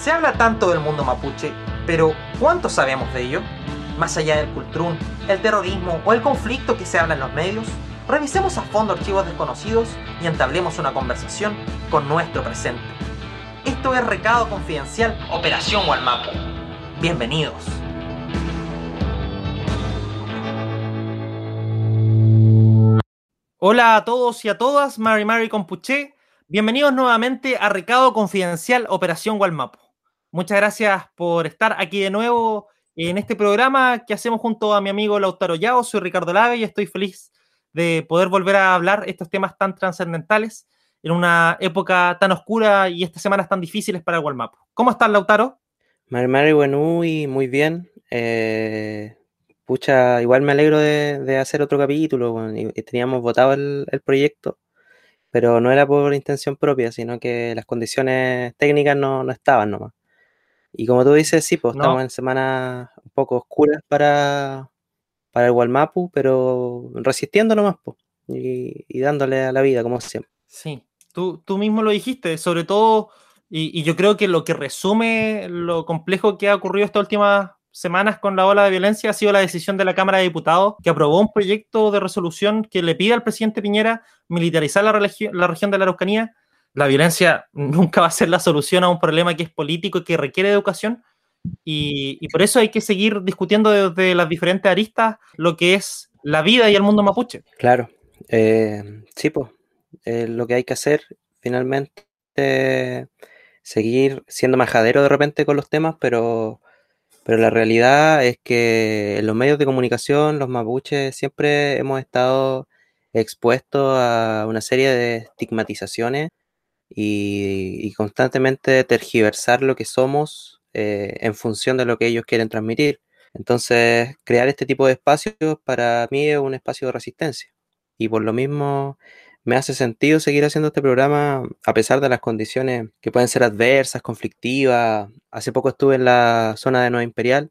Se habla tanto del mundo mapuche, pero ¿cuánto sabemos de ello? Más allá del cultrún, el terrorismo o el conflicto que se habla en los medios, revisemos a fondo archivos desconocidos y entablemos una conversación con nuestro presente. Esto es Recado Confidencial Operación Walmapu. Bienvenidos. Hola a todos y a todas, Mary Mary Compuché. Bienvenidos nuevamente a Recado Confidencial Operación Walmapu. Muchas gracias por estar aquí de nuevo en este programa que hacemos junto a mi amigo Lautaro Yao. Soy Ricardo Lave y estoy feliz de poder volver a hablar estos temas tan trascendentales en una época tan oscura y estas semanas tan difíciles para el Walmap. ¿Cómo estás, Lautaro? Mari Mari, bueno, y muy bien. Eh, pucha, igual me alegro de, hacer otro capítulo. teníamos votado el, proyecto, pero no era por intención propia, sino que las condiciones técnicas no, estaban nomás. Y como tú dices, sí, pues estamos en semanas un poco oscuras para, para el Walmapu, pero resistiendo nomás, pues, y, y dándole a la vida, como siempre. Sí, Tú, mismo lo dijiste, sobre todo, y, yo creo que lo que resume lo complejo que ha ocurrido estas últimas semanas con la ola de violencia ha sido la decisión de la Cámara de Diputados que aprobó un proyecto de resolución que le pide al presidente Piñera militarizar la, la región de la Araucanía. La violencia nunca va a ser la solución a un problema que es político y que requiere educación. Y, por eso hay que seguir discutiendo desde las diferentes aristas lo que es la vida y el mundo mapuche. Claro, eh, sí, pues lo que hay que hacer finalmente seguir siendo majadero de repente con los temas, pero, pero la realidad es que en los medios de comunicación, los mapuches, siempre hemos estado expuestos a una serie de estigmatizaciones y, constantemente tergiversar lo que somos eh, en función de lo que ellos quieren transmitir. Entonces, crear este tipo de espacios para mí es un espacio de resistencia. Y por lo mismo me hace sentido seguir haciendo este programa a pesar de las condiciones que pueden ser adversas, conflictivas. Hace poco estuve en la zona de Nueva Imperial,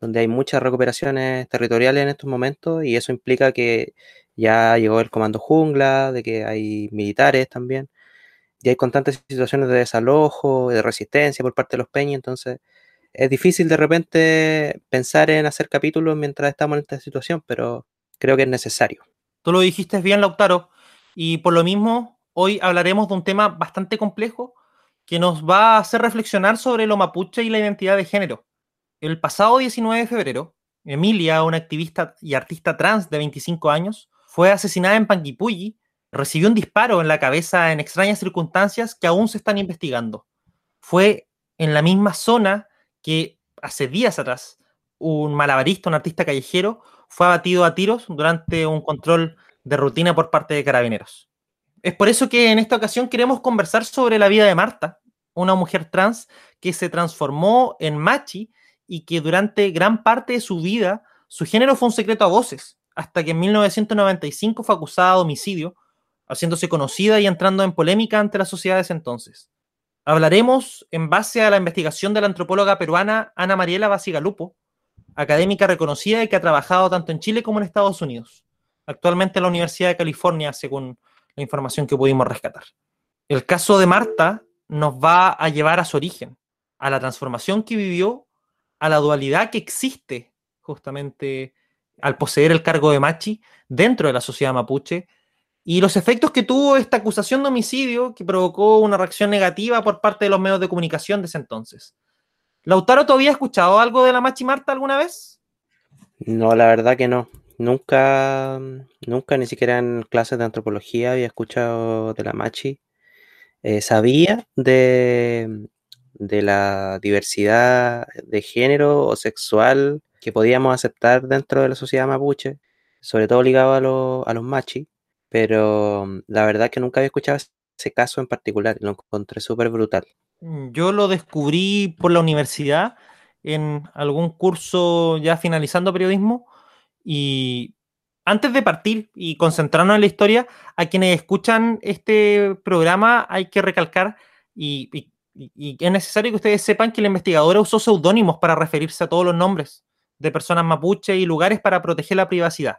donde hay muchas recuperaciones territoriales en estos momentos y eso implica que ya llegó el comando jungla, de que hay militares también, y hay constantes situaciones de desalojo, de resistencia por parte de los peñas, entonces es difícil de repente pensar en hacer capítulos mientras estamos en esta situación, pero creo que es necesario. Tú lo dijiste bien, Lautaro. Y por lo mismo, hoy hablaremos de un tema bastante complejo que nos va a hacer reflexionar sobre lo mapuche y la identidad de género. El pasado 19 de febrero, Emilia, una activista y artista trans de 25 años, fue asesinada en Panguipulli, recibió un disparo en la cabeza en extrañas circunstancias que aún se están investigando. Fue en la misma zona que hace días atrás un malabarista, un artista callejero, fue abatido a tiros durante un control de rutina por parte de carabineros. Es por eso que en esta ocasión queremos conversar sobre la vida de Marta, una mujer trans que se transformó en machi y que durante gran parte de su vida su género fue un secreto a voces, hasta que en 1995 fue acusada de homicidio, haciéndose conocida y entrando en polémica ante las sociedades entonces. Hablaremos en base a la investigación de la antropóloga peruana Ana Mariela Basigalupo, académica reconocida y que ha trabajado tanto en Chile como en Estados Unidos actualmente en la Universidad de California, según la información que pudimos rescatar. El caso de Marta nos va a llevar a su origen, a la transformación que vivió, a la dualidad que existe justamente al poseer el cargo de machi dentro de la sociedad mapuche y los efectos que tuvo esta acusación de homicidio que provocó una reacción negativa por parte de los medios de comunicación de ese entonces. Lautaro, ¿tú habías escuchado algo de la Machi Marta alguna vez? No, la verdad que no. Nunca, nunca, ni siquiera en clases de antropología había escuchado de la machi. Eh, sabía de, de la diversidad de género o sexual que podíamos aceptar dentro de la sociedad mapuche, sobre todo ligado a, a los machi, pero la verdad que nunca había escuchado ese caso en particular, lo encontré súper brutal. Mm, yo lo descubrí por la universidad en algún curso ya finalizando periodismo y antes de partir y concentrarnos en la historia, a quienes escuchan este programa hay que recalcar y, es necesario que ustedes sepan que la investigadora usó seudónimos para referirse a todos los nombres de personas mapuche y lugares para proteger la privacidad.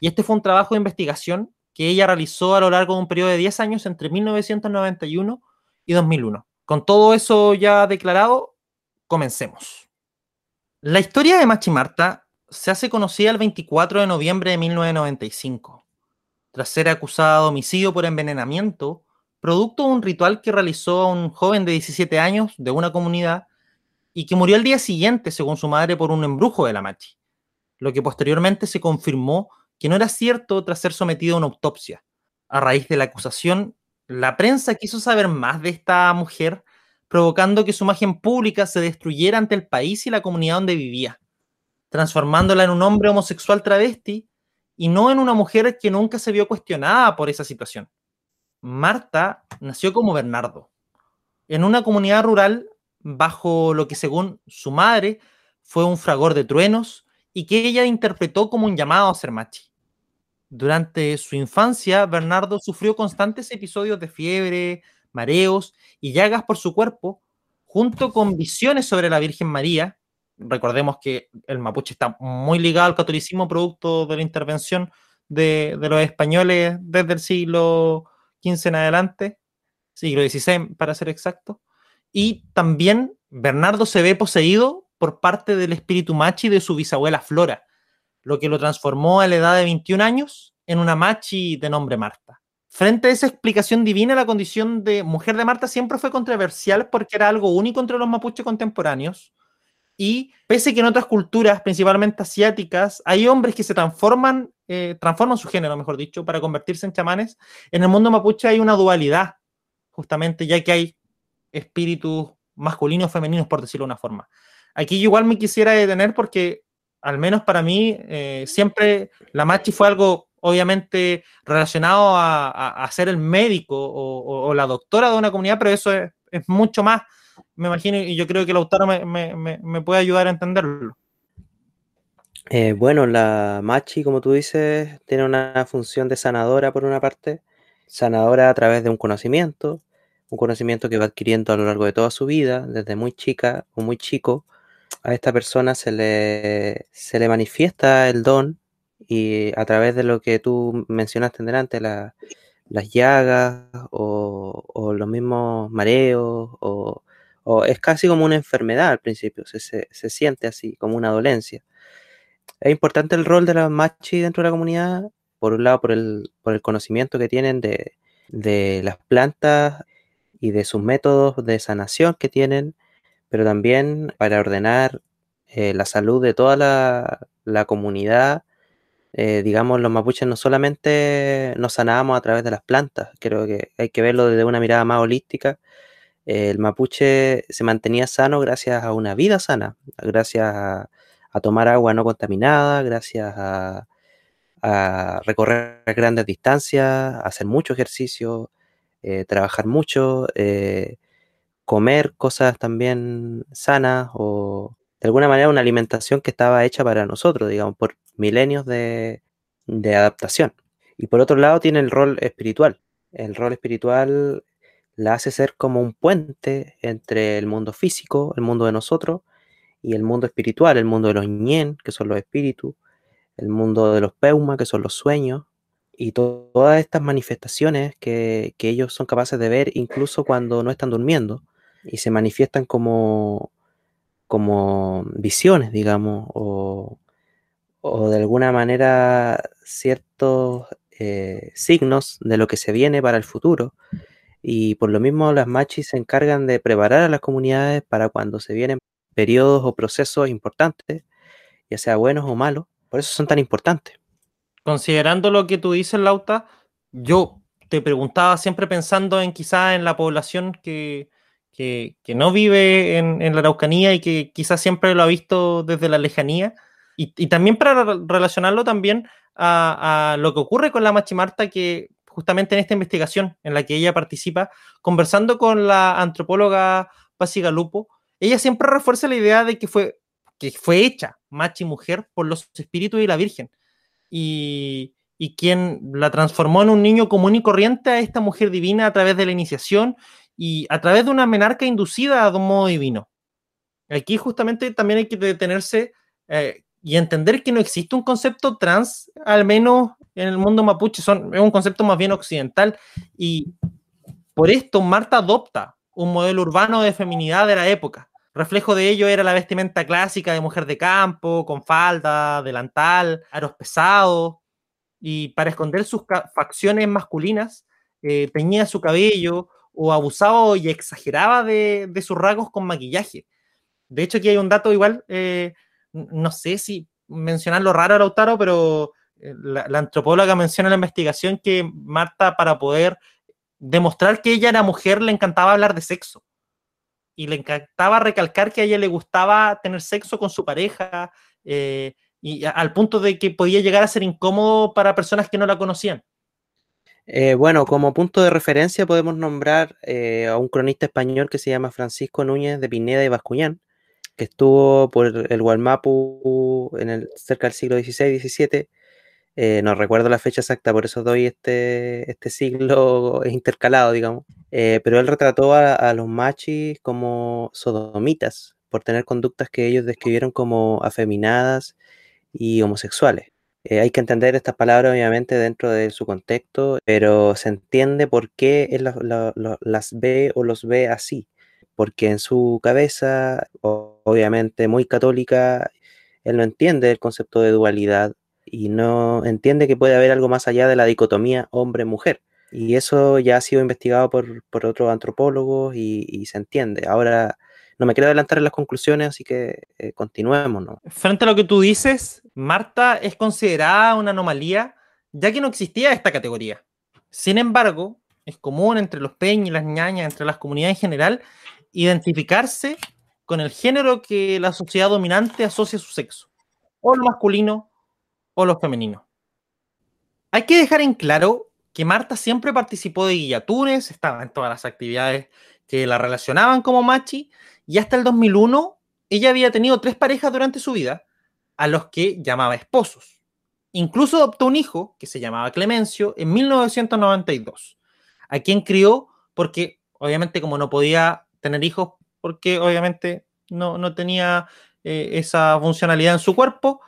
Y este fue un trabajo de investigación que ella realizó a lo largo de un periodo de 10 años entre 1991 y 2001. con todo eso ya declarado, comencemos. La historia de Machi Marta se hace conocida el 24 de noviembre de 1995, tras ser acusada de homicidio por envenenamiento, producto de un ritual que realizó un joven de 17 años de una comunidad y que murió al día siguiente, según su madre, por un embrujo de la Machi, lo que posteriormente se confirmó que no era cierto tras ser sometido a una autopsia. A raíz de la acusación, la prensa quiso saber más de esta mujer, provocando que su imagen pública se destruyera ante el país y la comunidad donde vivía, transformándola en un hombre homosexual travesti y no en una mujer que nunca se vio cuestionada por esa situación. Marta nació como Bernardo, en una comunidad rural bajo lo que según su madre fue un fragor de truenos y que ella interpretó como un llamado a ser machi. Durante su infancia, Bernardo sufrió constantes episodios de fiebre, mareos y llagas por su cuerpo, junto con visiones sobre la Virgen María. Recordemos que el mapuche está muy ligado al catolicismo producto de la intervención de, los españoles desde el siglo XV en adelante, siglo XVI para ser exacto. Y también Bernardo se ve poseído por parte del espíritu machi de su bisabuela Flora, lo que lo transformó a la edad de 21 años en una machi de nombre Marta. Frente a esa explicación divina, la condición de mujer de Marta siempre fue controversial porque era algo único entre los mapuches contemporáneos. Y pese que en otras culturas, principalmente asiáticas, hay hombres que se transforman, eh, transforman su género, mejor dicho, para convertirse en chamanes, en el mundo mapuche hay una dualidad, justamente, ya que hay espíritus masculinos y femeninos, por decirlo de una forma. Aquí igual me quisiera detener porque al menos para mí, eh, siempre la machi fue algo obviamente relacionado a, ser el médico o, la doctora de una comunidad, pero eso es, mucho más, me imagino, y yo creo que el autor me, puede ayudar a entenderlo. Eh, bueno, la machi, como tú dices, tiene una función de sanadora por una parte, sanadora a través de un conocimiento, un conocimiento que va adquiriendo a lo largo de toda su vida, desde muy chica o muy chico, a esta persona se le, se le manifiesta el don y a través de lo que tú mencionaste delante, la, las llagas o, los mismos mareos o, es casi como una enfermedad al principio, se, se, siente así, como una dolencia. Es importante el rol de la machi dentro de la comunidad, por un lado por el, por el conocimiento que tienen de, de las plantas y de sus métodos de sanación que tienen, pero también para ordenar eh, la salud de toda la, comunidad. Eh, digamos, los mapuches no solamente nos sanábamos a través de las plantas, creo que hay que verlo desde una mirada más holística. el mapuche se mantenía sano gracias a una vida sana, gracias a, tomar agua no contaminada, gracias a, recorrer grandes distancias, hacer mucho ejercicio, eh, trabajar mucho, comer cosas también sanas o de alguna manera una alimentación que estaba hecha para nosotros, digamos, por milenios de, adaptación. Y por otro lado tiene el rol espiritual. El rol espiritual la hace ser como un puente entre el mundo físico, el mundo de nosotros, y el mundo espiritual, el mundo de los ñen, que son los espíritus, el mundo de los peuma, que son los sueños, y todas estas manifestaciones que, que, ellos son capaces de ver incluso cuando no están durmiendo, y se manifiestan como, como visiones, digamos, o, de alguna manera ciertos eh, signos de lo que se viene para el futuro. Y por lo mismo las machis se encargan de preparar a las comunidades para cuando se vienen periodos o procesos importantes, ya sea buenos o malos. Por eso son tan importantes. Considerando lo que tú dices, Lauta, yo te preguntaba siempre pensando en quizá en la población que, que, no vive en, la Araucanía y que quizás siempre lo ha visto desde la lejanía. Y, también para relacionarlo también a, lo que ocurre con la Machimarta, que justamente en esta investigación en la que ella participa, conversando con la antropóloga Pasi Galupo, ella siempre refuerza la idea de que fue, que fue hecha machi mujer por los espíritus y la Virgen. Y, y quien la transformó en un niño común y corriente a esta mujer divina a través de la iniciación y a través de una menarca inducida de un modo divino. Aquí justamente también hay que detenerse eh, y entender que no existe un concepto trans, al menos en el mundo mapuche, son, es un concepto más bien occidental y por esto Marta adopta un modelo urbano de feminidad de la época. Reflejo de ello era la vestimenta clásica de mujer de campo, con falda, delantal, aros pesados, y para esconder sus facciones masculinas, eh, teñía su cabello o abusaba y exageraba de, sus rasgos con maquillaje. De hecho, aquí hay un dato igual, eh, no sé si mencionarlo raro, Lautaro, pero eh, la, antropóloga menciona en la investigación que Marta, para poder demostrar que ella era mujer, le encantaba hablar de sexo. Y le encantaba recalcar que a ella le gustaba tener sexo con su pareja, eh, y al punto de que podía llegar a ser incómodo para personas que no la conocían. Eh, bueno, como punto de referencia podemos nombrar a un cronista español que se llama Francisco Núñez de Pineda y Bascuñán, que estuvo por el Gualmapu en el, cerca del siglo XVI-XVII. Eh, no recuerdo la fecha exacta, por eso doy este, este siglo intercalado, digamos. Eh, pero él retrató a, los machis como sodomitas, por tener conductas que ellos describieron como afeminadas y homosexuales. Eh, hay que entender estas palabras obviamente dentro de su contexto, pero se entiende por qué él las ve o los ve así porque en su cabeza, obviamente muy católica, él no entiende el concepto de dualidad y no entiende que puede haber algo más allá de la dicotomía hombre-mujer. Y eso ya ha sido investigado por, otros antropólogos y, se entiende. Ahora, no me quiero adelantar en las conclusiones, así que eh, continuemos. ¿no? Frente a lo que tú dices, Marta es considerada una anomalía, ya que no existía esta categoría. Sin embargo, es común entre los peñas y las ñañas, entre las comunidades en general, identificarse con el género que la sociedad dominante asocia a su sexo, o lo masculino o lo femenino. Hay que dejar en claro que Marta siempre participó de guillatunes, estaba en todas las actividades que la relacionaban como machi, y hasta el 2001 ella había tenido tres parejas durante su vida, a los que llamaba esposos. Incluso adoptó un hijo que se llamaba Clemencio en 1992, a quien crió porque obviamente como no podía tener hijos porque obviamente no, tenía eh, esa funcionalidad en su cuerpo.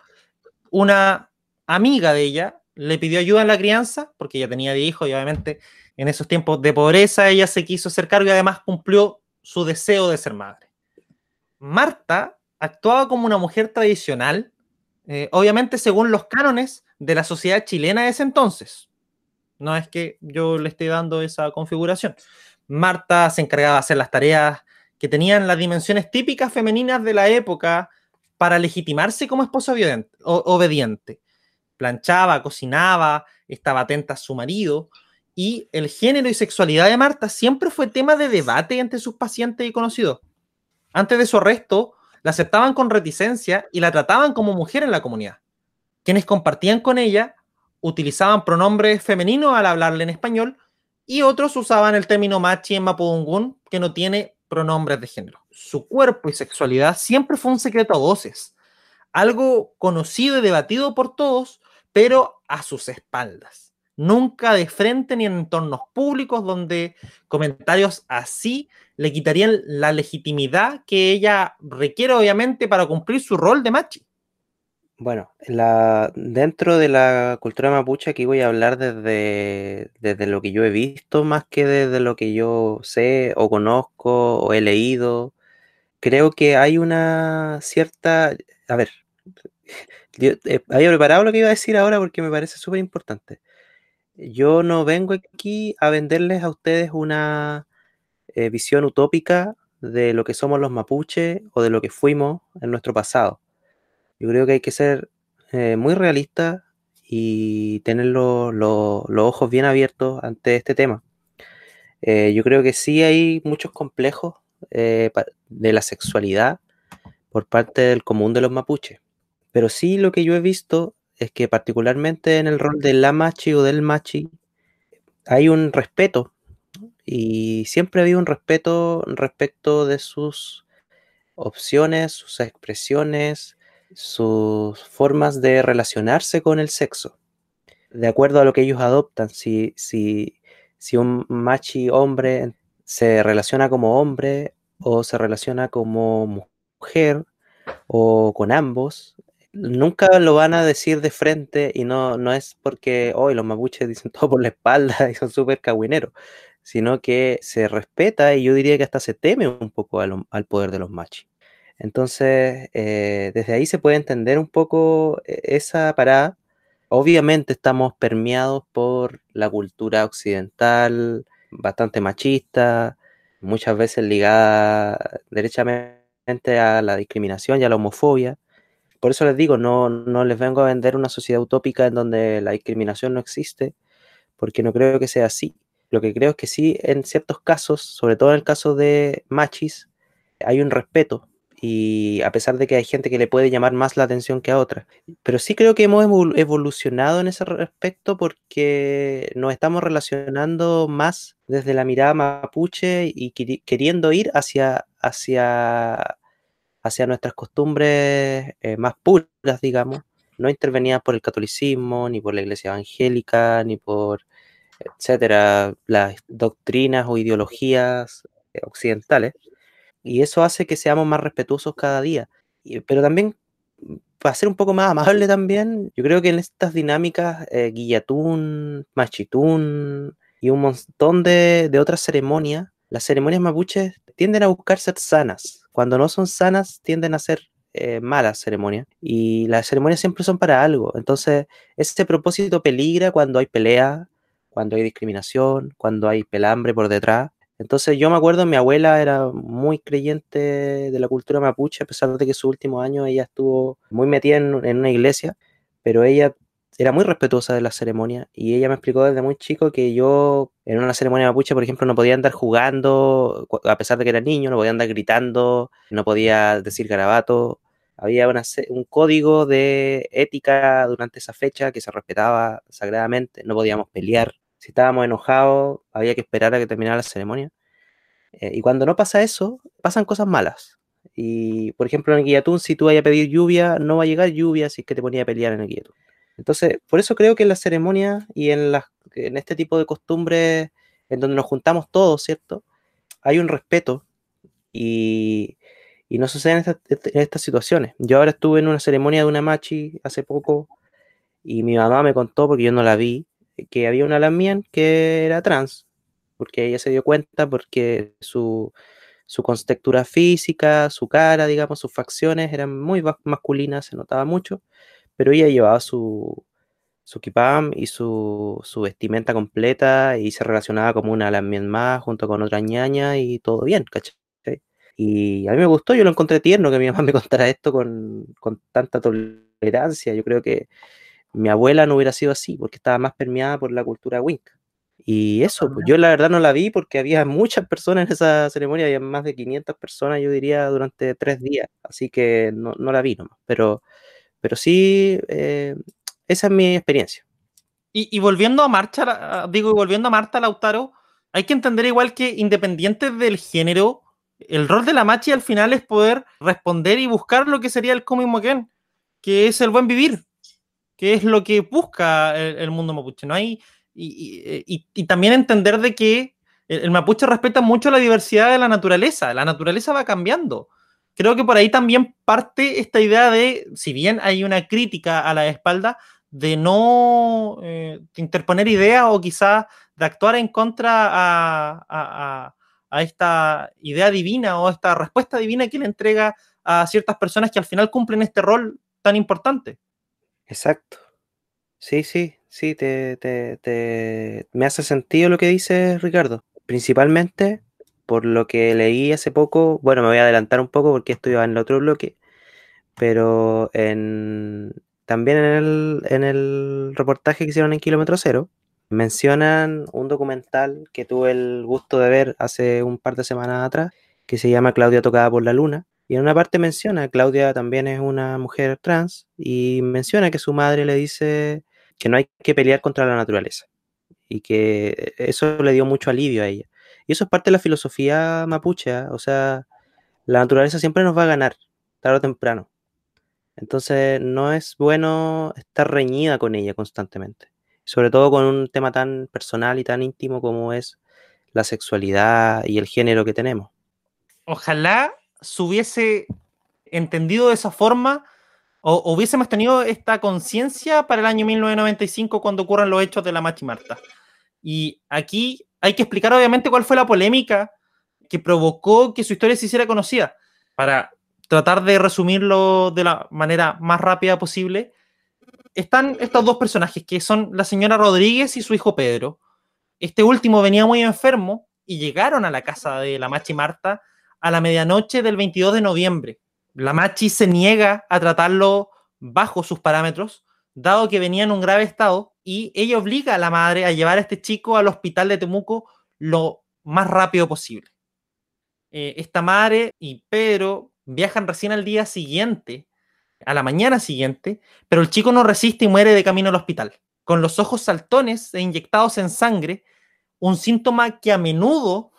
Una amiga de ella le pidió ayuda en la crianza porque ella tenía de hijos y obviamente en esos tiempos de pobreza ella se quiso hacer cargo y además cumplió su deseo de ser madre. Marta actuaba como una mujer tradicional, eh, obviamente según los cánones de la sociedad chilena de ese entonces. No es que yo le esté dando esa configuración. Marta se encargaba de hacer las tareas que tenían las dimensiones típicas femeninas de la época para legitimarse como esposa obediente. Planchaba, cocinaba, estaba atenta a su marido y el género y sexualidad de Marta siempre fue tema de debate entre sus pacientes y conocidos. Antes de su arresto, la aceptaban con reticencia y la trataban como mujer en la comunidad. Quienes compartían con ella utilizaban pronombres femeninos al hablarle en español y otros usaban el término machi en mapudungún, que no tiene pronombres de género. Su cuerpo y sexualidad siempre fue un secreto a voces, algo conocido y debatido por todos, pero a sus espaldas. Nunca de frente ni en entornos públicos donde comentarios así le quitarían la legitimidad que ella requiere obviamente para cumplir su rol de machi. Bueno, dentro de la cultura mapuche aquí voy a hablar desde, desde lo que yo he visto más que desde lo que yo sé o conozco o he leído. Creo que hay una cierta... A ver, yo eh, había preparado lo que iba a decir ahora porque me parece súper importante. Yo no vengo aquí a venderles a ustedes una eh, visión utópica de lo que somos los mapuches o de lo que fuimos en nuestro pasado yo creo que hay que ser eh, muy realista y tener los ojos bien abiertos ante este tema. Eh, yo creo que sí hay muchos complejos de la sexualidad por parte del común de los mapuches. Pero sí lo que yo he visto es que particularmente en el rol de la machi o del machi hay un respeto y siempre ha habido un respeto respecto de sus opciones, sus expresiones, sus formas de relacionarse con el sexo, de acuerdo a lo que ellos adoptan. Si, si, si un machi hombre se relaciona como hombre o se relaciona como mujer o con ambos, nunca lo van a decir de frente y no, no es porque hoy los mapuches dicen todo por la espalda y son súper cagüineros. sino que se respeta y yo diría que hasta se teme un poco al, poder de los machis. Entonces, eh, desde ahí se puede entender un poco eh, esa parada. Obviamente estamos permeados por la cultura occidental, bastante machista, muchas veces ligada derechamente a la discriminación y a la homofobia. Por eso les digo, no, no les vengo a vender una sociedad utópica en donde la discriminación no existe, porque no creo que sea así. Lo que creo es que sí, en ciertos casos, sobre todo en el caso de machis, hay un respeto. Y a pesar de que hay gente que le puede llamar más la atención que a otra. Pero sí creo que hemos evolucionado en ese respecto porque nos estamos relacionando más desde la mirada mapuche y queriendo ir hacia, hacia, hacia nuestras costumbres eh, más puras, digamos, no intervenidas por el catolicismo, ni por la iglesia evangélica, ni por etcétera, las doctrinas o ideologías eh, occidentales. Y eso hace que seamos más respetuosos cada día. pero también, mm, para ser un poco más amable también, yo creo que en estas dinámicas, eh, Guillatún, Machitún y un montón de, de otras ceremonias, las ceremonias mapuches tienden a buscar ser sanas. Cuando no son sanas, tienden a ser eh, malas ceremonias. Y las ceremonias siempre son para algo. Entonces, ese propósito peligra cuando hay pelea, cuando hay discriminación, cuando hay pelambre por detrás. Entonces yo me acuerdo, mi abuela era muy creyente de la cultura mapuche, a pesar de que su último año ella estuvo muy metida en, una iglesia, pero ella era muy respetuosa de la ceremonia y ella me explicó desde muy chico que yo en una ceremonia mapuche, por ejemplo, no podía andar jugando, a pesar de que era niño, no podía andar gritando, no podía decir garabato. Había un código de ética durante esa fecha que se respetaba sagradamente, no podíamos pelear, si estábamos enojados, había que esperar a que terminara la ceremonia. Eh, y cuando no pasa eso, pasan cosas malas. Y, por ejemplo, en el Guillatún, si tú vayas a pedir lluvia, no va a llegar lluvia si es que te ponía a pelear en el Guillatún. Entonces, por eso creo que en la ceremonia y en, las, en este tipo de costumbres en donde nos juntamos todos, ¿cierto? Hay un respeto y, y no sucede en, en, estas situaciones. Yo ahora estuve en una ceremonia de una machi hace poco y mi mamá me contó, porque yo no la vi, que había una Lamien que era trans, porque ella se dio cuenta porque su, su contextura física, su cara, digamos, sus facciones eran muy masculinas, se notaba mucho, pero ella llevaba su, su kipam y su, su, vestimenta completa y se relacionaba como una Lamien más junto con otra ñaña y todo bien, ¿cachai? Y a mí me gustó, yo lo encontré tierno que mi mamá me contara esto con, con tanta tolerancia. Yo creo que mi abuela no hubiera sido así, porque estaba más permeada por la cultura wink. Y eso, pues yo la verdad no la vi porque había muchas personas en esa ceremonia, había más de 500 personas, yo diría, durante tres días, así que no, no la vi nomás, pero, pero sí, eh, esa es mi experiencia. Y, y, volviendo a Marcha, digo, y volviendo a Marta Lautaro, hay que entender igual que independiente del género, el rol de la machi al final es poder responder y buscar lo que sería el Komi Moken, que es el buen vivir, que es lo que busca el, mundo mapuche. ¿no? hay, y, también entender de que el, mapuche respeta mucho la diversidad de la naturaleza. La naturaleza va cambiando. Creo que por ahí también parte esta idea de, si bien hay una crítica a la espalda, de no eh, interponer ideas o quizás de actuar en contra a, a, esta idea divina o esta respuesta divina que le entrega a ciertas personas que al final cumplen este rol tan importante. Exacto. Sí, sí, sí, te, te, te... me hace sentido lo que dice Ricardo. Principalmente por lo que leí hace poco, bueno, me voy a adelantar un poco porque esto en el otro bloque, pero en, también en el, en el reportaje que hicieron en Kilómetro Cero, mencionan un documental que tuve el gusto de ver hace un par de semanas atrás, que se llama Claudia tocada por la luna, y en una parte menciona, Claudia también es una mujer trans, y menciona que su madre le dice que no hay que pelear contra la naturaleza, y que eso le dio mucho alivio a ella. Y eso es parte de la filosofía mapuche, ¿ah? o sea, la naturaleza siempre nos va a ganar, tarde o temprano. Entonces no es bueno estar reñida con ella constantemente, sobre todo con un tema tan personal y tan íntimo como es la sexualidad y el género que tenemos. Ojalá se hubiese entendido de esa forma o, hubiésemos tenido esta conciencia para el año 1995 cuando ocurran los hechos de la Machi Marta. Y aquí hay que explicar obviamente cuál fue la polémica que provocó que su historia se hiciera conocida. Para tratar de resumirlo de la manera más rápida posible, están estos dos personajes, que son la señora Rodríguez y su hijo Pedro. Este último venía muy enfermo y llegaron a la casa de la Machi Marta a la medianoche del 22 de noviembre. La Machi se niega a tratarlo bajo sus parámetros, dado que venía en un grave estado, y ella obliga a la madre a llevar a este chico al hospital de Temuco lo más rápido posible. Eh, esta madre y Pedro viajan recién al día siguiente, a la mañana siguiente, pero el chico no resiste y muere de camino al hospital, con los ojos saltones e inyectados en sangre, un síntoma que a menudo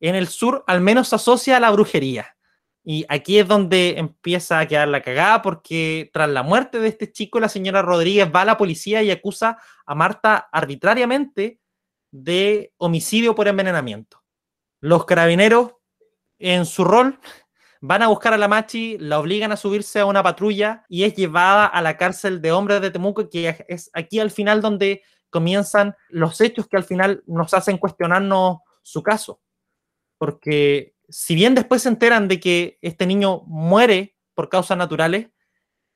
en el sur al menos se asocia a la brujería. Y aquí es donde empieza a quedar la cagada, porque tras la muerte de este chico, la señora Rodríguez va a la policía y acusa a Marta arbitrariamente de homicidio por envenenamiento. Los carabineros, en su rol, Van a buscar a la Machi, la obligan a subirse a una patrulla y es llevada a la cárcel de hombres de Temuco, que es aquí al final donde comienzan los hechos que al final nos hacen cuestionarnos su caso. Porque si bien después se enteran de que este niño muere por causas naturales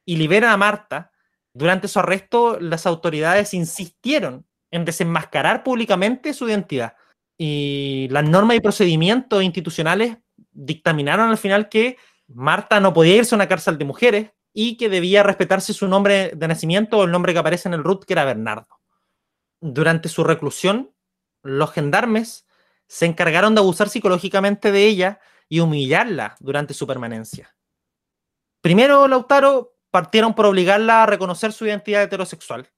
y liberan a Marta, durante su arresto las autoridades insistieron en desenmascarar públicamente su identidad. Y las normas y procedimientos institucionales dictaminaron al final que Marta no podía irse a una cárcel de mujeres y que debía respetarse su nombre de nacimiento o el nombre que aparece en el RUT, que era Bernardo. Durante su reclusión, los gendarmes se encargaron de abusar psicológicamente de ella y humillarla durante su permanencia. Primero, Lautaro partieron por obligarla a reconocer su identidad heterosexual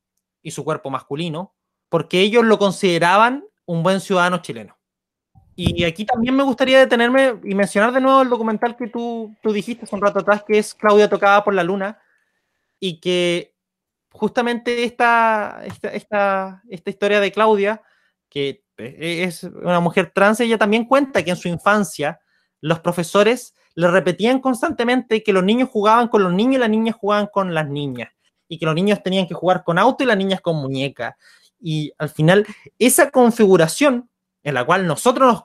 y su cuerpo masculino, porque ellos lo consideraban un buen ciudadano chileno. Y aquí también me gustaría detenerme y mencionar de nuevo el documental que tú, tú dijiste hace un rato atrás, que es Claudia tocada por la luna, y que justamente esta, esta, esta, esta historia de Claudia, que es una mujer trans, ella también cuenta que en su infancia los profesores le repetían constantemente que los niños jugaban con los niños y las niñas jugaban con las niñas, y que los niños tenían que jugar con auto y las niñas con muñeca. Y al final, esa configuración en la cual nosotros nos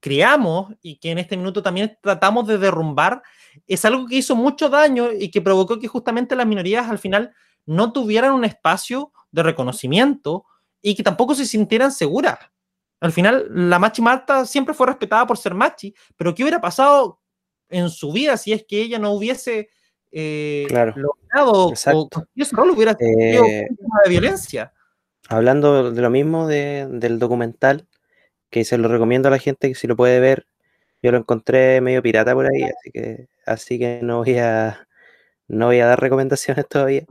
creamos y que en este minuto también tratamos de derrumbar, es algo que hizo mucho daño y que provocó que justamente las minorías al final no tuvieran un espacio de reconocimiento y que tampoco se sintieran seguras. Al final, la Machi Marta siempre fue respetada por ser Machi, pero ¿qué hubiera pasado en su vida si es que ella no hubiese eh, logrado o ese rol hubiera tenido eh, de violencia? Hablando de lo mismo del documental, que se lo recomiendo a la gente que si lo puede ver. Yo lo encontré medio pirata por ahí, así que, así que no voy a no voy a dar recomendaciones todavía.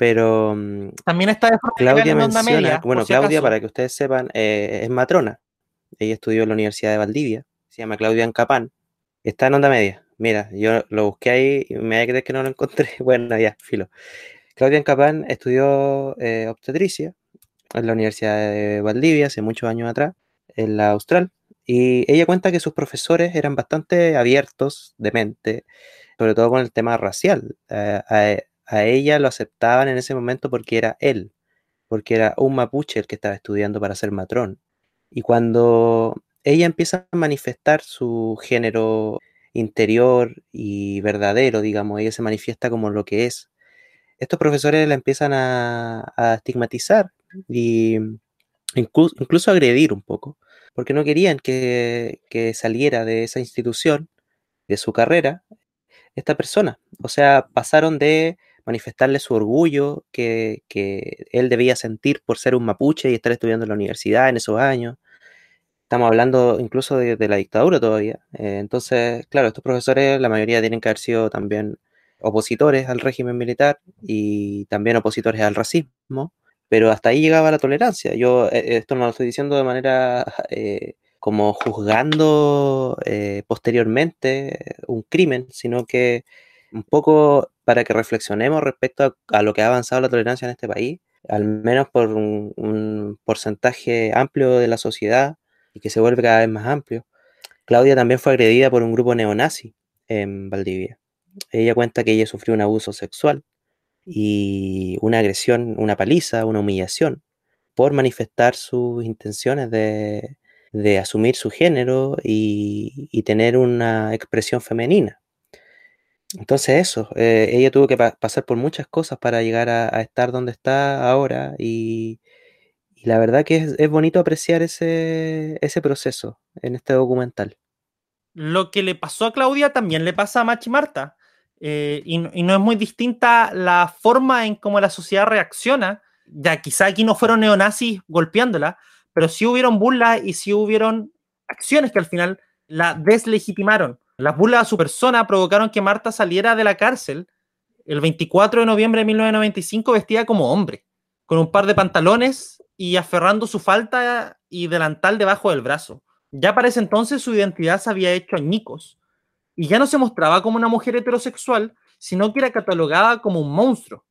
Pero también está Claudia menciona, bueno, Claudia, para que ustedes sepan, eh, es matrona. Ella estudió en la Universidad de Valdivia, se llama Claudia Ancapán. Está en onda media. Mira, yo lo busqué ahí y me creer que no lo encontré. Bueno, ya, filo. Claudia Ancapán estudió eh, obstetricia en la Universidad de Valdivia hace muchos años atrás en la Austral, y ella cuenta que sus profesores eran bastante abiertos de mente, sobre todo con el tema racial. A, ella lo aceptaban en ese momento porque era él, porque era un mapuche el que estaba estudiando para ser matrón. Y cuando ella empieza a manifestar su género interior y verdadero, digamos, ella se manifiesta como lo que es. Estos profesores la empiezan a, estigmatizar y incluso, incluso agredir un poco, porque no querían que, saliera de esa institución, de su carrera, esta persona. O sea, pasaron de manifestarle su orgullo que, él debía sentir por ser un mapuche y estar estudiando en la universidad en esos años. Estamos hablando incluso de, la dictadura todavía. Eh, entonces, claro, estos profesores, la mayoría tienen que haber sido también opositores al régimen militar y también opositores al racismo pero hasta ahí llegaba la tolerancia. Yo eh, esto no lo estoy diciendo de manera eh, como juzgando posteriormente un crimen, sino que un poco para que reflexionemos respecto a, lo que ha avanzado la tolerancia en este país, al menos por un, porcentaje amplio de la sociedad y que se vuelve cada vez más amplio. Claudia también fue agredida por un grupo neonazi en Valdivia. Ella cuenta que ella sufrió un abuso sexual y una agresión, una paliza, una humillación por manifestar sus intenciones de, de asumir su género y, tener una expresión femenina. Entonces eso, eh, ella tuvo que pasar por muchas cosas para llegar a, estar donde está ahora y, la verdad que es, bonito apreciar ese, ese, proceso en este documental. Lo que le pasó a Claudia también le pasa a Machi Marta. Eh, y, y, no es muy distinta la forma en cómo la sociedad reacciona. Ya quizá aquí no fueron neonazis golpeándola, pero sí hubieron burlas y sí hubieron acciones que al final la deslegitimaron. Las burlas a su persona provocaron que Marta saliera de la cárcel el 24 de noviembre de 1995 vestida como hombre, con un par de pantalones y aferrando su falta y delantal debajo del brazo. Ya para ese entonces su identidad se había hecho añicos y ya no se mostraba como una mujer heterosexual, sino que era catalogada como un monstruo.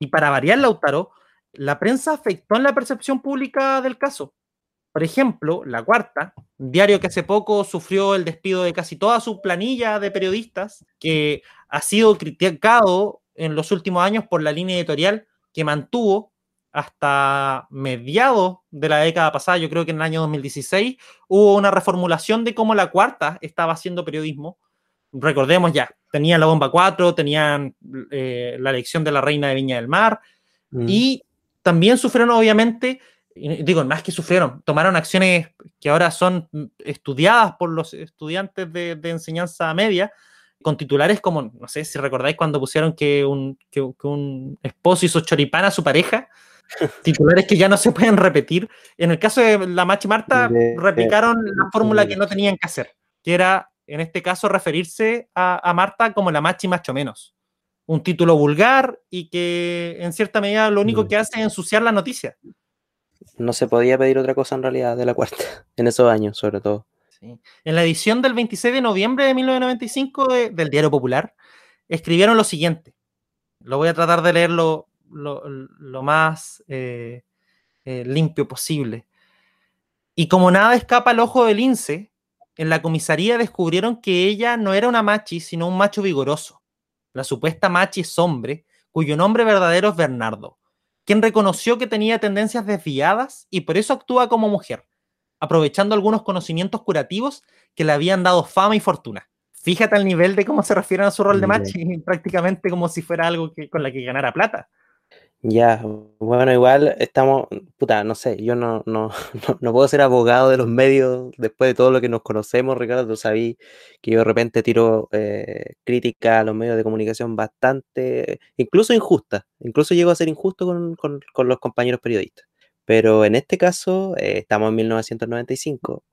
Y para variar Lautaro, la prensa afectó en la percepción pública del caso. Por ejemplo, La Cuarta, un diario que hace poco sufrió el despido de casi toda su planilla de periodistas, que ha sido criticado en los últimos años por la línea editorial que mantuvo hasta mediados de la década pasada, yo creo que en el año 2016, hubo una reformulación de cómo La Cuarta estaba haciendo periodismo. Recordemos ya, tenían la bomba 4, tenían eh, la elección de la reina de Viña del Mar, mm. y también sufrieron obviamente digo, más que sufrieron, tomaron acciones que ahora son estudiadas por los estudiantes de, enseñanza media, con titulares como, no sé si recordáis cuando pusieron que un, que, un esposo hizo choripán a su pareja, titulares que ya no se pueden repetir. En el caso de la Machi Marta, replicaron la fórmula que no tenían que hacer, que era, en este caso, referirse a, a Marta como la Machi macho menos. Un título vulgar y que en cierta medida lo único que hace es ensuciar la noticia no se podía pedir otra cosa en realidad de la cuarta, en esos años sobre todo. En la edición del 26 de noviembre de 1995 del Diario Popular, escribieron lo siguiente. Lo voy a tratar de leerlo lo, más eh, eh, limpio posible. Y como nada escapa al ojo del lince, en la comisaría descubrieron que ella no era una machi, sino un macho vigoroso. La supuesta machi es hombre, cuyo nombre verdadero es Bernardo, quien reconoció que tenía tendencias desviadas y por eso actúa como mujer, aprovechando algunos conocimientos curativos que le habían dado fama y fortuna. Fíjate al nivel de cómo se refieren a su rol de machi, prácticamente como si fuera algo que, con la que ganara plata. Ya, bueno, igual estamos, puta, no sé, yo no, no, no, puedo ser abogado de los medios después de todo lo que nos conocemos, Ricardo, tú sabes que yo de repente tiro eh, crítica a los medios de comunicación bastante, incluso injusta, incluso llego a ser injusto con, con, los compañeros periodistas. Pero en este caso, eh, estamos en 1995,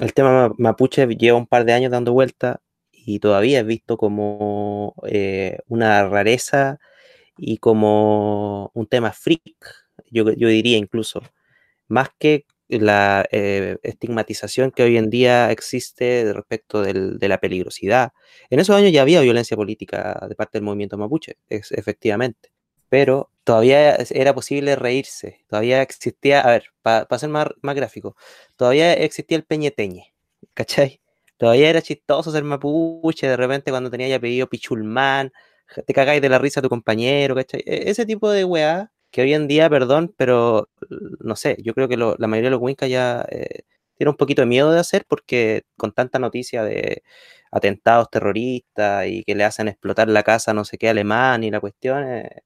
el tema mapuche lleva un par de años dando vuelta y todavía es visto como eh, una rareza y como un tema freak, yo, diría incluso, más que la eh, estigmatización que hoy en día existe respecto de la peligrosidad. En esos años ya había violencia política de parte del movimiento mapuche, efectivamente, pero todavía era posible reírse, todavía existía, a ver, para ser más, más gráfico, todavía existía el peñeteñe, ¿cachai? Todavía era chistoso ser mapuche, de repente cuando tenía ya pedido Pichulmán, te cagáis de la risa a tu compañero, ¿cachai? E-, ese tipo de weá que hoy en día, perdón, pero no sé, yo creo que la mayoría de los Wincas ya eh, tiene un poquito de miedo de hacer porque con tanta noticia de atentados terroristas y que le hacen explotar la casa no sé qué alemán y la cuestión, eh,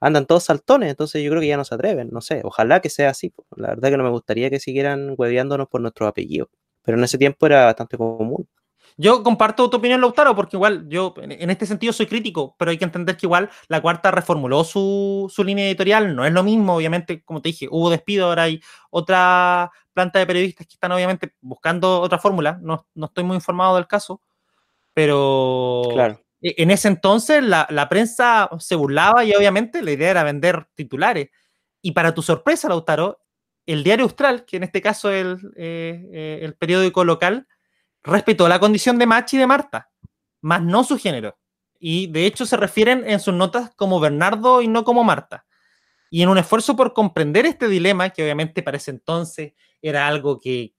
andan todos saltones, entonces yo creo que ya no se atreven, no sé, ojalá que sea así, la verdad que no me gustaría que siguieran hueveándonos por nuestro apellido, pero en ese tiempo era bastante común. Yo comparto tu opinión, Lautaro, porque igual yo en este sentido soy crítico, pero hay que entender que igual la cuarta reformuló su, línea editorial, no es lo mismo, obviamente, como te dije, hubo despido, ahora hay otra planta de periodistas que están obviamente buscando otra fórmula, no, estoy muy informado del caso, pero claro. E, en ese entonces la, prensa se burlaba y obviamente la idea era vender titulares. Y para tu sorpresa, Lautaro, el diario Austral, que en este caso es el, eh, eh, el periódico local, respetó la condición de Machi de Marta, más no su género. Y de hecho se refieren en sus notas como Bernardo y no como Marta. Y en un esfuerzo por comprender este dilema, que obviamente para ese entonces era algo que,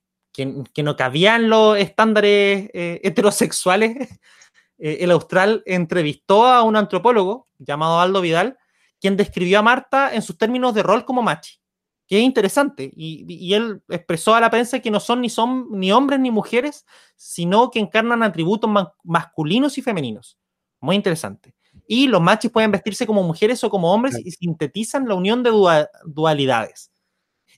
no cabía en los estándares eh, heterosexuales, eh, el Austral entrevistó a un antropólogo llamado Aldo Vidal, quien describió a Marta en sus términos de rol como machi. Que es interesante. Y, él expresó a la prensa que no son ni, son ni hombres ni mujeres, sino que encarnan atributos masculinos y femeninos. Muy interesante. Y los machis pueden vestirse como mujeres o como hombres y sintetizan la unión de dualidades.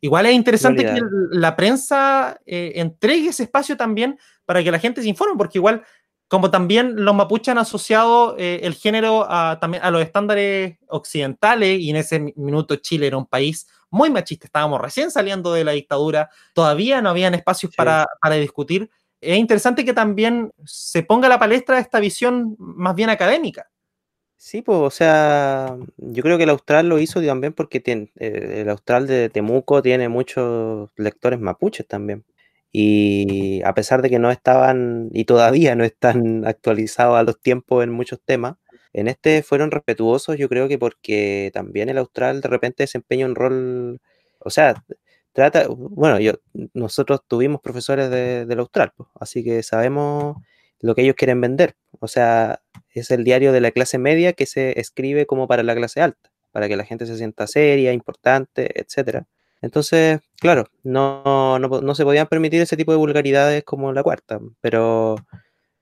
Igual es interesante que la prensa eh, entregue ese espacio también para que la gente se informe, porque igual, como también los mapuches han asociado eh, el género a, también a los estándares occidentales, y en ese minuto Chile era un país muy machista, estábamos recién saliendo de la dictadura, todavía no habían espacios para, para discutir. Es interesante que también se ponga a la palestra esta visión más bien académica. Sí, pues, o sea, yo creo que el Austral lo hizo también porque tiene, eh, el Austral de Temuco tiene muchos lectores mapuches también. Y a pesar de que no estaban y todavía no están actualizados a los tiempos en muchos temas, en este fueron respetuosos, yo creo que porque también el Austral de repente desempeña un rol, o sea, trata, bueno, yo, nosotros tuvimos profesores de, del Austral, pues, así que sabemos lo que ellos quieren vender. O sea, es el diario de la clase media que se escribe como para la clase alta, para que la gente se sienta seria, importante, etc. Entonces, claro, no, no, se podían permitir ese tipo de vulgaridades como la cuarta, pero,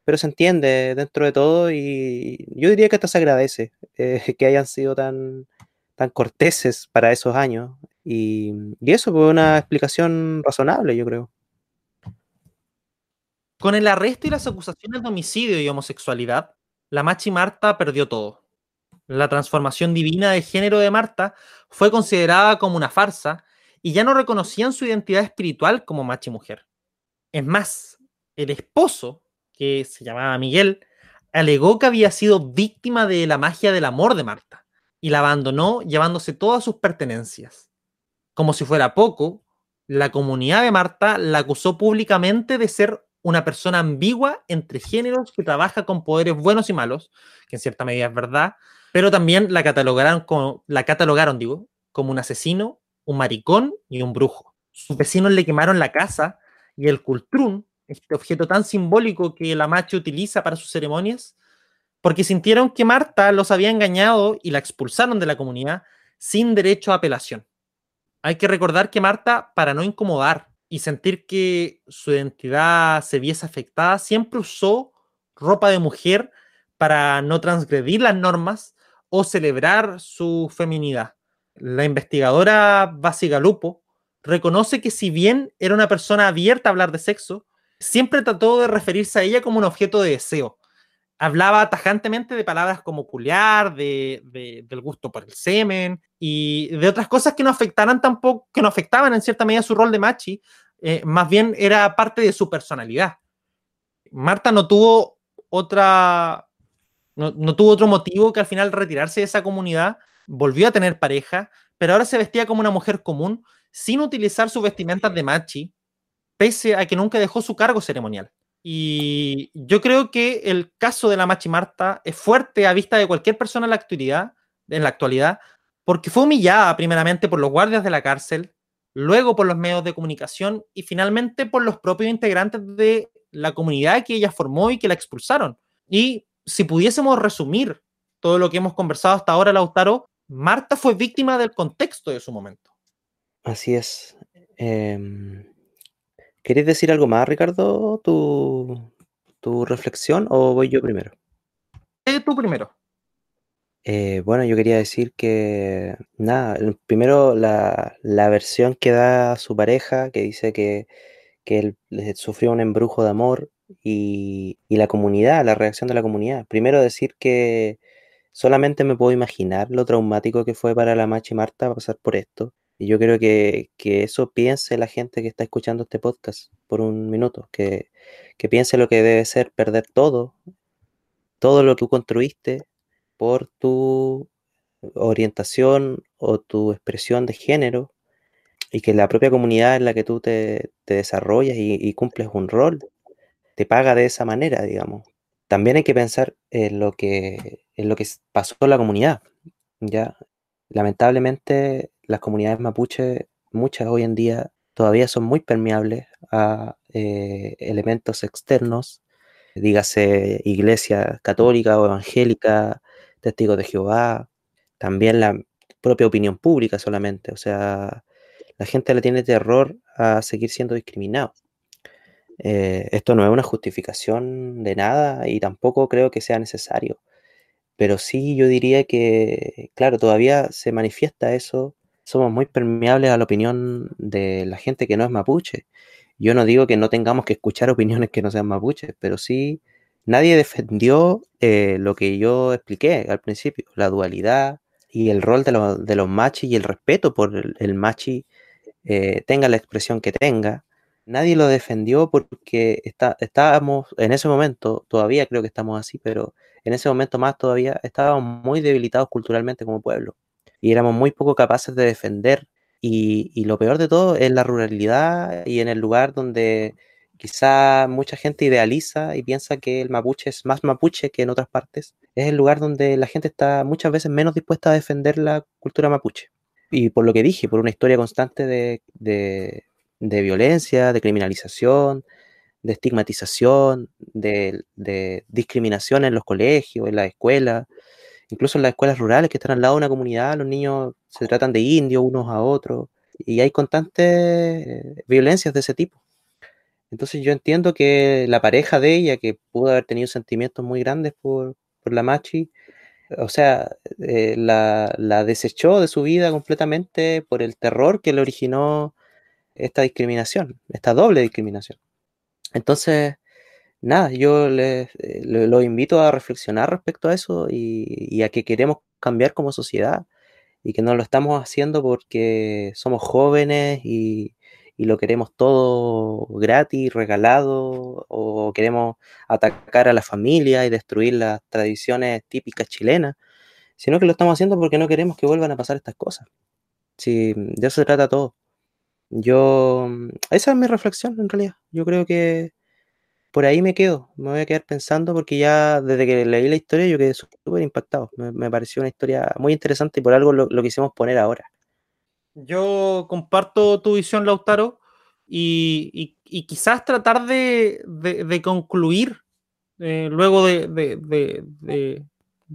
pero se entiende dentro de todo y yo diría que hasta se agradece eh, que hayan sido tan, tan corteses para esos años. Y, y eso fue una explicación razonable, yo creo. Con el arresto y las acusaciones de homicidio y homosexualidad, la Machi Marta perdió todo. La transformación divina de género de Marta fue considerada como una farsa y ya no reconocían su identidad espiritual como machi mujer. Es más, el esposo, que se llamaba Miguel, alegó que había sido víctima de la magia del amor de Marta y la abandonó llevándose todas sus pertenencias. Como si fuera poco, la comunidad de Marta la acusó públicamente de ser una persona ambigua entre géneros que trabaja con poderes buenos y malos, que en cierta medida es verdad, pero también la catalogaron, como, la catalogaron digo, como un asesino, un maricón y un brujo. Sus vecinos le quemaron la casa y el cultrún, este objeto tan simbólico que la macho utiliza para sus ceremonias, porque sintieron que Marta los había engañado y la expulsaron de la comunidad sin derecho a apelación. Hay que recordar que Marta, para no incomodar y sentir que su identidad se viese afectada, siempre usó ropa de mujer para no transgredir las normas o celebrar su feminidad. La investigadora Basi Galupo reconoce que si bien era una persona abierta a hablar de sexo, siempre trató de referirse a ella como un objeto de deseo. Hablaba tajantemente de palabras como culiar, de, del gusto por el semen y de otras cosas que no afectaran tampoco, que no afectaban en cierta medida su rol de machi, eh, más bien era parte de su personalidad. Marta no tuvo otra, no, no, tuvo otro motivo que al final retirarse de esa comunidad, volvió a tener pareja, pero ahora se vestía como una mujer común, sin utilizar sus vestimentas de machi, pese a que nunca dejó su cargo ceremonial. Y yo creo que el caso de la Machi Marta es fuerte a vista de cualquier persona en la actualidad, en la actualidad porque fue humillada primeramente por los guardias de la cárcel, luego por los medios de comunicación y finalmente por los propios integrantes de la comunidad que ella formó y que la expulsaron. Y si pudiésemos resumir todo lo que hemos conversado hasta ahora, Lautaro, Marta fue víctima del contexto de su momento. Así es. Eh, ¿Querés decir algo más, Ricardo? ¿Tu, tu reflexión o voy yo primero? Eh, tú primero. Eh, bueno, yo quería decir que, nada, primero la, la versión que da su pareja, que dice que, que él sufrió un embrujo de amor y, y la comunidad, la reacción de la comunidad. Primero decir que solamente me puedo imaginar lo traumático que fue para la Machi Marta pasar por esto. Y yo creo que, que, eso piense la gente que está escuchando este podcast por un minuto, que, que piense lo que debe ser perder todo, todo lo que tú construiste por tu orientación o tu expresión de género y que la propia comunidad en la que tú te, desarrollas y, cumples un rol te paga de esa manera, digamos. También hay que pensar en lo que, en lo que pasó en la comunidad. ¿ya? Lamentablemente, las comunidades mapuche, muchas hoy en día, todavía son muy permeables a eh, elementos externos, dígase iglesia católica o evangélica, testigos de Jehová, también la propia opinión pública solamente. O sea, la gente le tiene terror a seguir siendo discriminado. Eh, esto no es una justificación de nada y tampoco creo que sea necesario. Pero sí yo diría que, claro, todavía se manifiesta eso. Somos muy permeables a la opinión de la gente que no es mapuche. Yo no digo que no tengamos que escuchar opiniones que no sean mapuches, pero sí nadie defendió eh, lo que yo expliqué al principio, la dualidad y el rol de, de los machis y el respeto por el, machi, eh, tenga la expresión que tenga. Nadie lo defendió porque está, estábamos en ese momento, todavía creo que estamos así, pero en ese momento más todavía estábamos muy debilitados culturalmente como pueblo y éramos muy poco capaces de defender. Y, y lo peor de todo es la ruralidad y en el lugar donde Quizá mucha gente idealiza y piensa que el mapuche es más mapuche que en otras partes. Es el lugar donde la gente está muchas veces menos dispuesta a defender la cultura mapuche. Y por lo que dije, por una historia constante de, violencia, de criminalización, de estigmatización, de, de, discriminación en los colegios, en la escuela, incluso en las escuelas rurales que están al lado de una comunidad, los niños se tratan de indios unos a otros y hay constantes violencias de ese tipo. Entonces yo entiendo que la pareja de ella, que pudo haber tenido sentimientos muy grandes por, la Machi, o sea, eh, la, desechó de su vida completamente por el terror que le originó esta discriminación, esta doble discriminación. Entonces, nada, yo les, eh, lo invito a reflexionar respecto a eso y, a que queremos cambiar como sociedad y que no lo estamos haciendo porque somos jóvenes y, y lo queremos todo gratis, regalado, o queremos atacar a la familia y destruir las tradiciones típicas chilenas, sino que lo estamos haciendo porque no queremos que vuelvan a pasar estas cosas. Si de eso se trata todo. Yo, esa es mi reflexión en realidad. Yo creo que por ahí me quedo, me voy a quedar pensando porque ya desde que leí la historia yo quedé súper impactado. Me, pareció una historia muy interesante y por algo lo, quisimos poner ahora. Yo comparto tu visión, Lautaro, y, quizás tratar de, concluir, eh, luego de,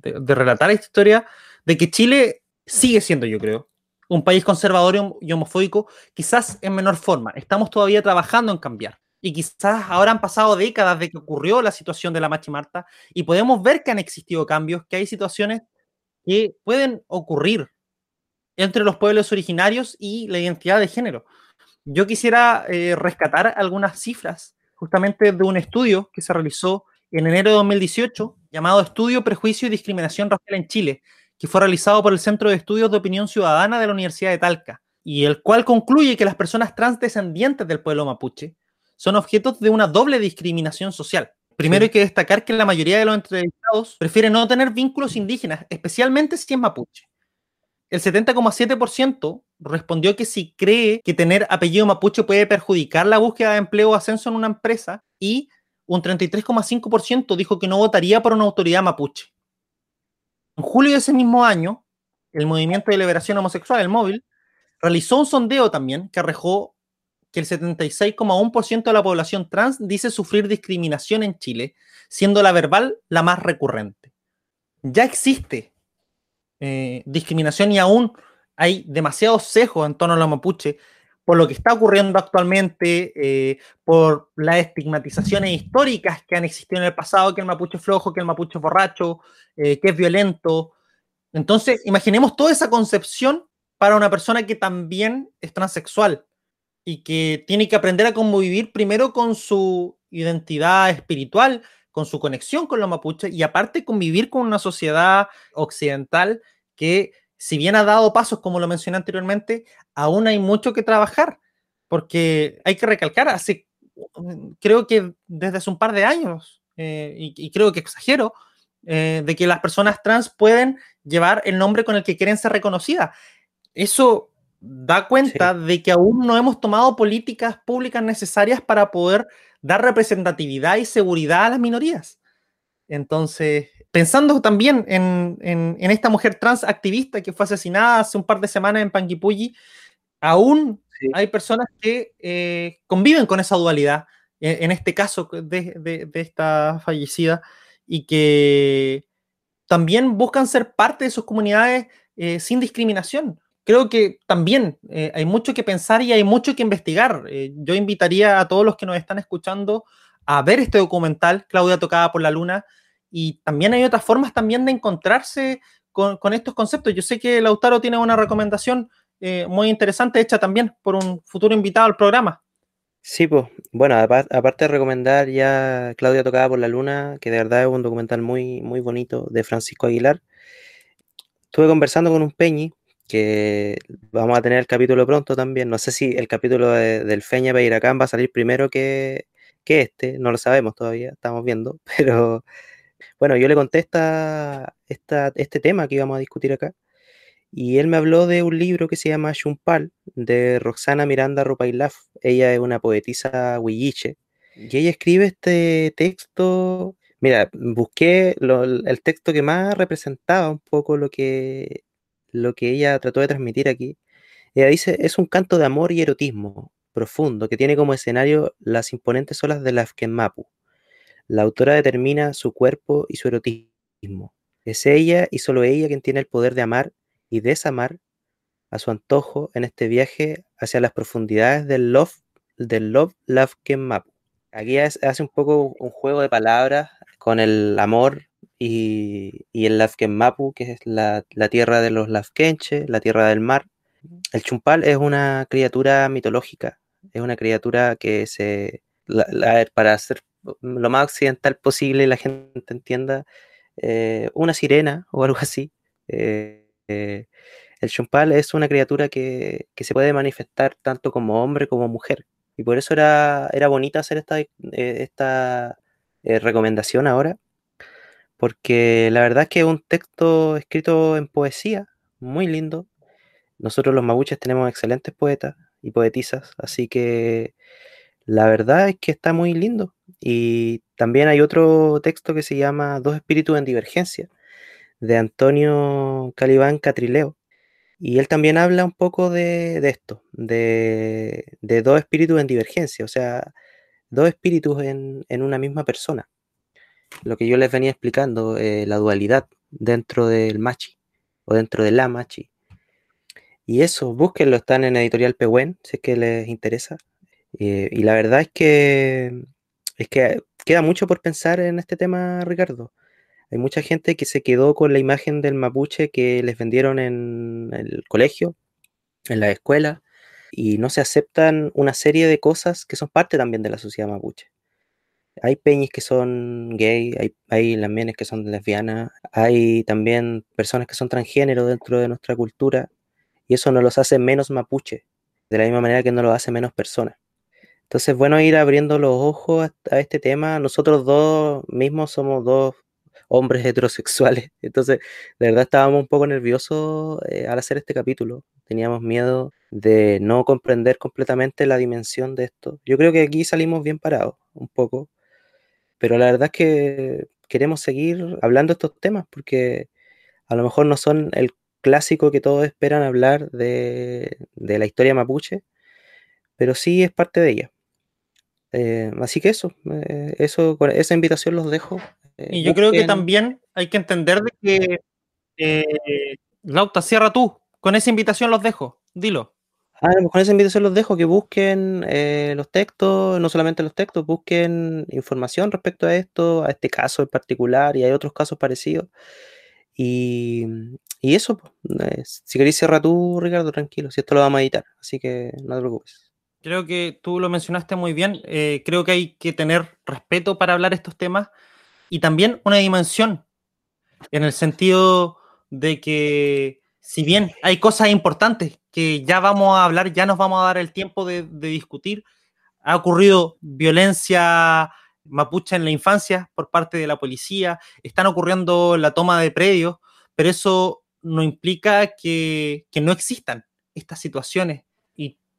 relatar esta historia, de que Chile sigue siendo, yo creo, un país conservador y homofóbico, quizás en menor forma. Estamos todavía trabajando en cambiar. Y quizás ahora han pasado décadas de que ocurrió la situación de la Machi Marta y podemos ver que han existido cambios, que hay situaciones que pueden ocurrir entre los pueblos originarios y la identidad de género. Yo quisiera eh, rescatar algunas cifras justamente de un estudio que se realizó en enero de 2018 llamado Estudio Prejuicio y Discriminación Racial en Chile, que fue realizado por el Centro de Estudios de Opinión Ciudadana de la Universidad de Talca, y el cual concluye que las personas trans descendientes del pueblo mapuche son objetos de una doble discriminación social. Primero hay que destacar que la mayoría de los entrevistados prefieren no tener vínculos indígenas, especialmente si es mapuche el 70,7% respondió que si cree que tener apellido mapuche puede perjudicar la búsqueda de empleo o ascenso en una empresa y un 33,5% dijo que no votaría por una autoridad mapuche. En julio de ese mismo año, el Movimiento de Liberación Homosexual, el móvil, realizó un sondeo también que arrojó que el 76,1% de la población trans dice sufrir discriminación en Chile, siendo la verbal la más recurrente. Ya existe eh, discriminación y aún hay demasiados sesgos en torno a la mapuche por lo que está ocurriendo actualmente, eh, por las estigmatizaciones históricas que han existido en el pasado, que el mapuche es flojo, que el mapuche es borracho, eh, que es violento. Entonces, imaginemos toda esa concepción para una persona que también es transexual y que tiene que aprender a convivir primero con su identidad espiritual, con su conexión con los mapuches y aparte convivir con una sociedad occidental que si bien ha dado pasos, como lo mencioné anteriormente, aún hay mucho que trabajar, porque hay que recalcar, hace, creo que desde hace un par de años, eh, y, creo que exagero, eh, de que las personas trans pueden llevar el nombre con el que quieren ser reconocidas. Eso da cuenta de que aún no hemos tomado políticas públicas necesarias para poder dar representatividad y seguridad a las minorías. Entonces, pensando también en, esta mujer trans activista que fue asesinada hace un par de semanas en Panguipulli, aún hay personas que eh, conviven con esa dualidad, en, este caso de, esta fallecida, y que también buscan ser parte de sus comunidades eh, sin discriminación. creo que también eh, hay mucho que pensar y hay mucho que investigar. Yo invitaría a todos los que nos están escuchando a ver este documental, Claudia tocada por la luna, y también hay otras formas también de encontrarse con, estos conceptos. Yo sé que Lautaro tiene una recomendación eh, muy interesante hecha también por un futuro invitado al programa. Sí, pues, bueno, aparte de recomendar ya Claudia tocada por la luna, que de verdad es un documental muy, muy bonito de Francisco Aguilar, estuve conversando con un Peñi, que vamos a tener el capítulo pronto también. No sé si el capítulo del Feña Peiracán va a salir primero que, que este, no lo sabemos todavía, estamos viendo, pero bueno, yo le conté esta, este tema que íbamos a discutir acá, y él me habló de un libro que se llama Shumpal, de Roxana Miranda Rupailaf. Ella es una poetisa huilliche, y ella escribe este texto. Mira, busqué el texto que más representaba un poco lo que, lo que ella trató de transmitir aquí. Ella dice, es un canto de amor y erotismo profundo que tiene como escenario las imponentes olas de la Mapu. La autora determina su cuerpo y su erotismo. Es ella y solo ella quien tiene el poder de amar y desamar a su antojo en este viaje hacia las profundidades del love, del love Mapu. Aquí hace un poco un juego de palabras con el amor y, y el Mapu, que es la, la, tierra de los Lafkenche, la tierra del mar. El chumpal es una criatura mitológica, es una criatura que se, para hacer lo más occidental posible la gente entienda, eh, una sirena o algo así. Eh, eh, el chumpal es una criatura que, se puede manifestar tanto como hombre como mujer. Y por eso era, era bonita hacer esta, esta recomendación ahora, porque la verdad es que es un texto escrito en poesía, muy lindo. Nosotros los mapuches tenemos excelentes poetas y poetisas, así que la verdad es que está muy lindo. Y también hay otro texto que se llama Dos espíritus en divergencia, de Antonio Calibán Catrileo. Y él también habla un poco de, esto, de, dos espíritus en divergencia, o sea, dos espíritus en, en una misma persona lo que yo les venía explicando, eh, la dualidad dentro del machi o dentro de la machi. Y eso, búsquenlo, están en Editorial Pehuen, si es que les interesa. Eh, y la verdad es que, es que queda mucho por pensar en este tema, Ricardo. Hay mucha gente que se quedó con la imagen del mapuche que les vendieron en el colegio, en la escuela, y no se aceptan una serie de cosas que son parte también de la sociedad mapuche. Hay peñis que son gay, hay, hay que son lesbianas, hay también personas que son transgénero dentro de nuestra cultura y eso no los hace menos mapuche, de la misma manera que no los hace menos personas. Entonces, bueno, ir abriendo los ojos a, este tema. Nosotros dos mismos somos dos hombres heterosexuales, entonces de verdad estábamos un poco nerviosos eh, al hacer este capítulo. Teníamos miedo de no comprender completamente la dimensión de esto. Yo creo que aquí salimos bien parados, un poco, pero la verdad es que queremos seguir hablando de estos temas porque a lo mejor no son el clásico que todos esperan hablar de, la historia mapuche, pero sí es parte de ella. Eh, así que eso, eh, eso, con esa invitación los dejo. Eh, y yo creo que también hay que entender de que, Lauta, cierra tú, con esa invitación los dejo, dilo. Ah, con esa invitación los dejo que busquen eh, los textos, no solamente los textos, busquen información respecto a esto, a este caso en particular y hay otros casos parecidos. Y, eso, eh, si queréis cerrar tú, Ricardo, tranquilo, si esto lo vamos a editar, así que no te preocupes. Creo que tú lo mencionaste muy bien, eh, creo que hay que tener respeto para hablar estos temas y también una dimensión, en el sentido de que si bien hay cosas importantes que ya vamos a hablar, ya nos vamos a dar el tiempo de, discutir, ha ocurrido violencia mapuche en la infancia por parte de la policía, están ocurriendo la toma de predios, pero eso no implica que, no existan estas situaciones.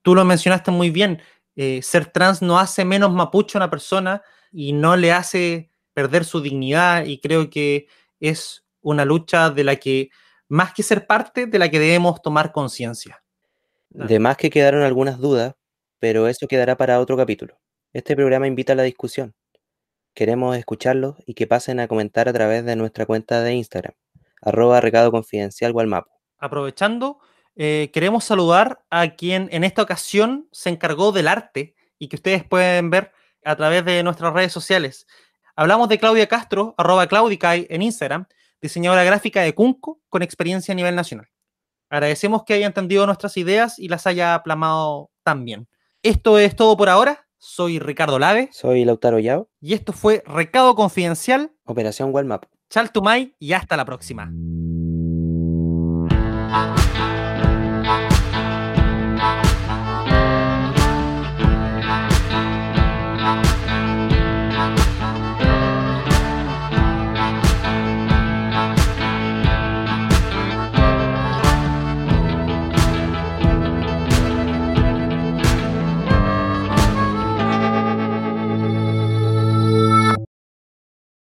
Tú lo mencionaste muy bien, eh, ser trans no hace menos mapuche a una persona y no le hace perder su dignidad y creo que es una lucha de la que más que ser parte de la que debemos tomar conciencia. De más que quedaron algunas dudas, pero eso quedará para otro capítulo. Este programa invita a la discusión. Queremos escucharlos y que pasen a comentar a través de nuestra cuenta de Instagram, arroba recado confidencial Aprovechando, eh, queremos saludar a quien en esta ocasión se encargó del arte y que ustedes pueden ver a través de nuestras redes sociales. Hablamos de Claudia Castro, arroba Claudicay en Instagram, diseñadora gráfica de Cunco con experiencia a nivel nacional. Agradecemos que haya entendido nuestras ideas y las haya plamado también. Esto es todo por ahora. Soy Ricardo Lave. Soy Lautaro Yao. Y esto fue Recado Confidencial. Operación Walmap. Chaltumay y hasta la próxima.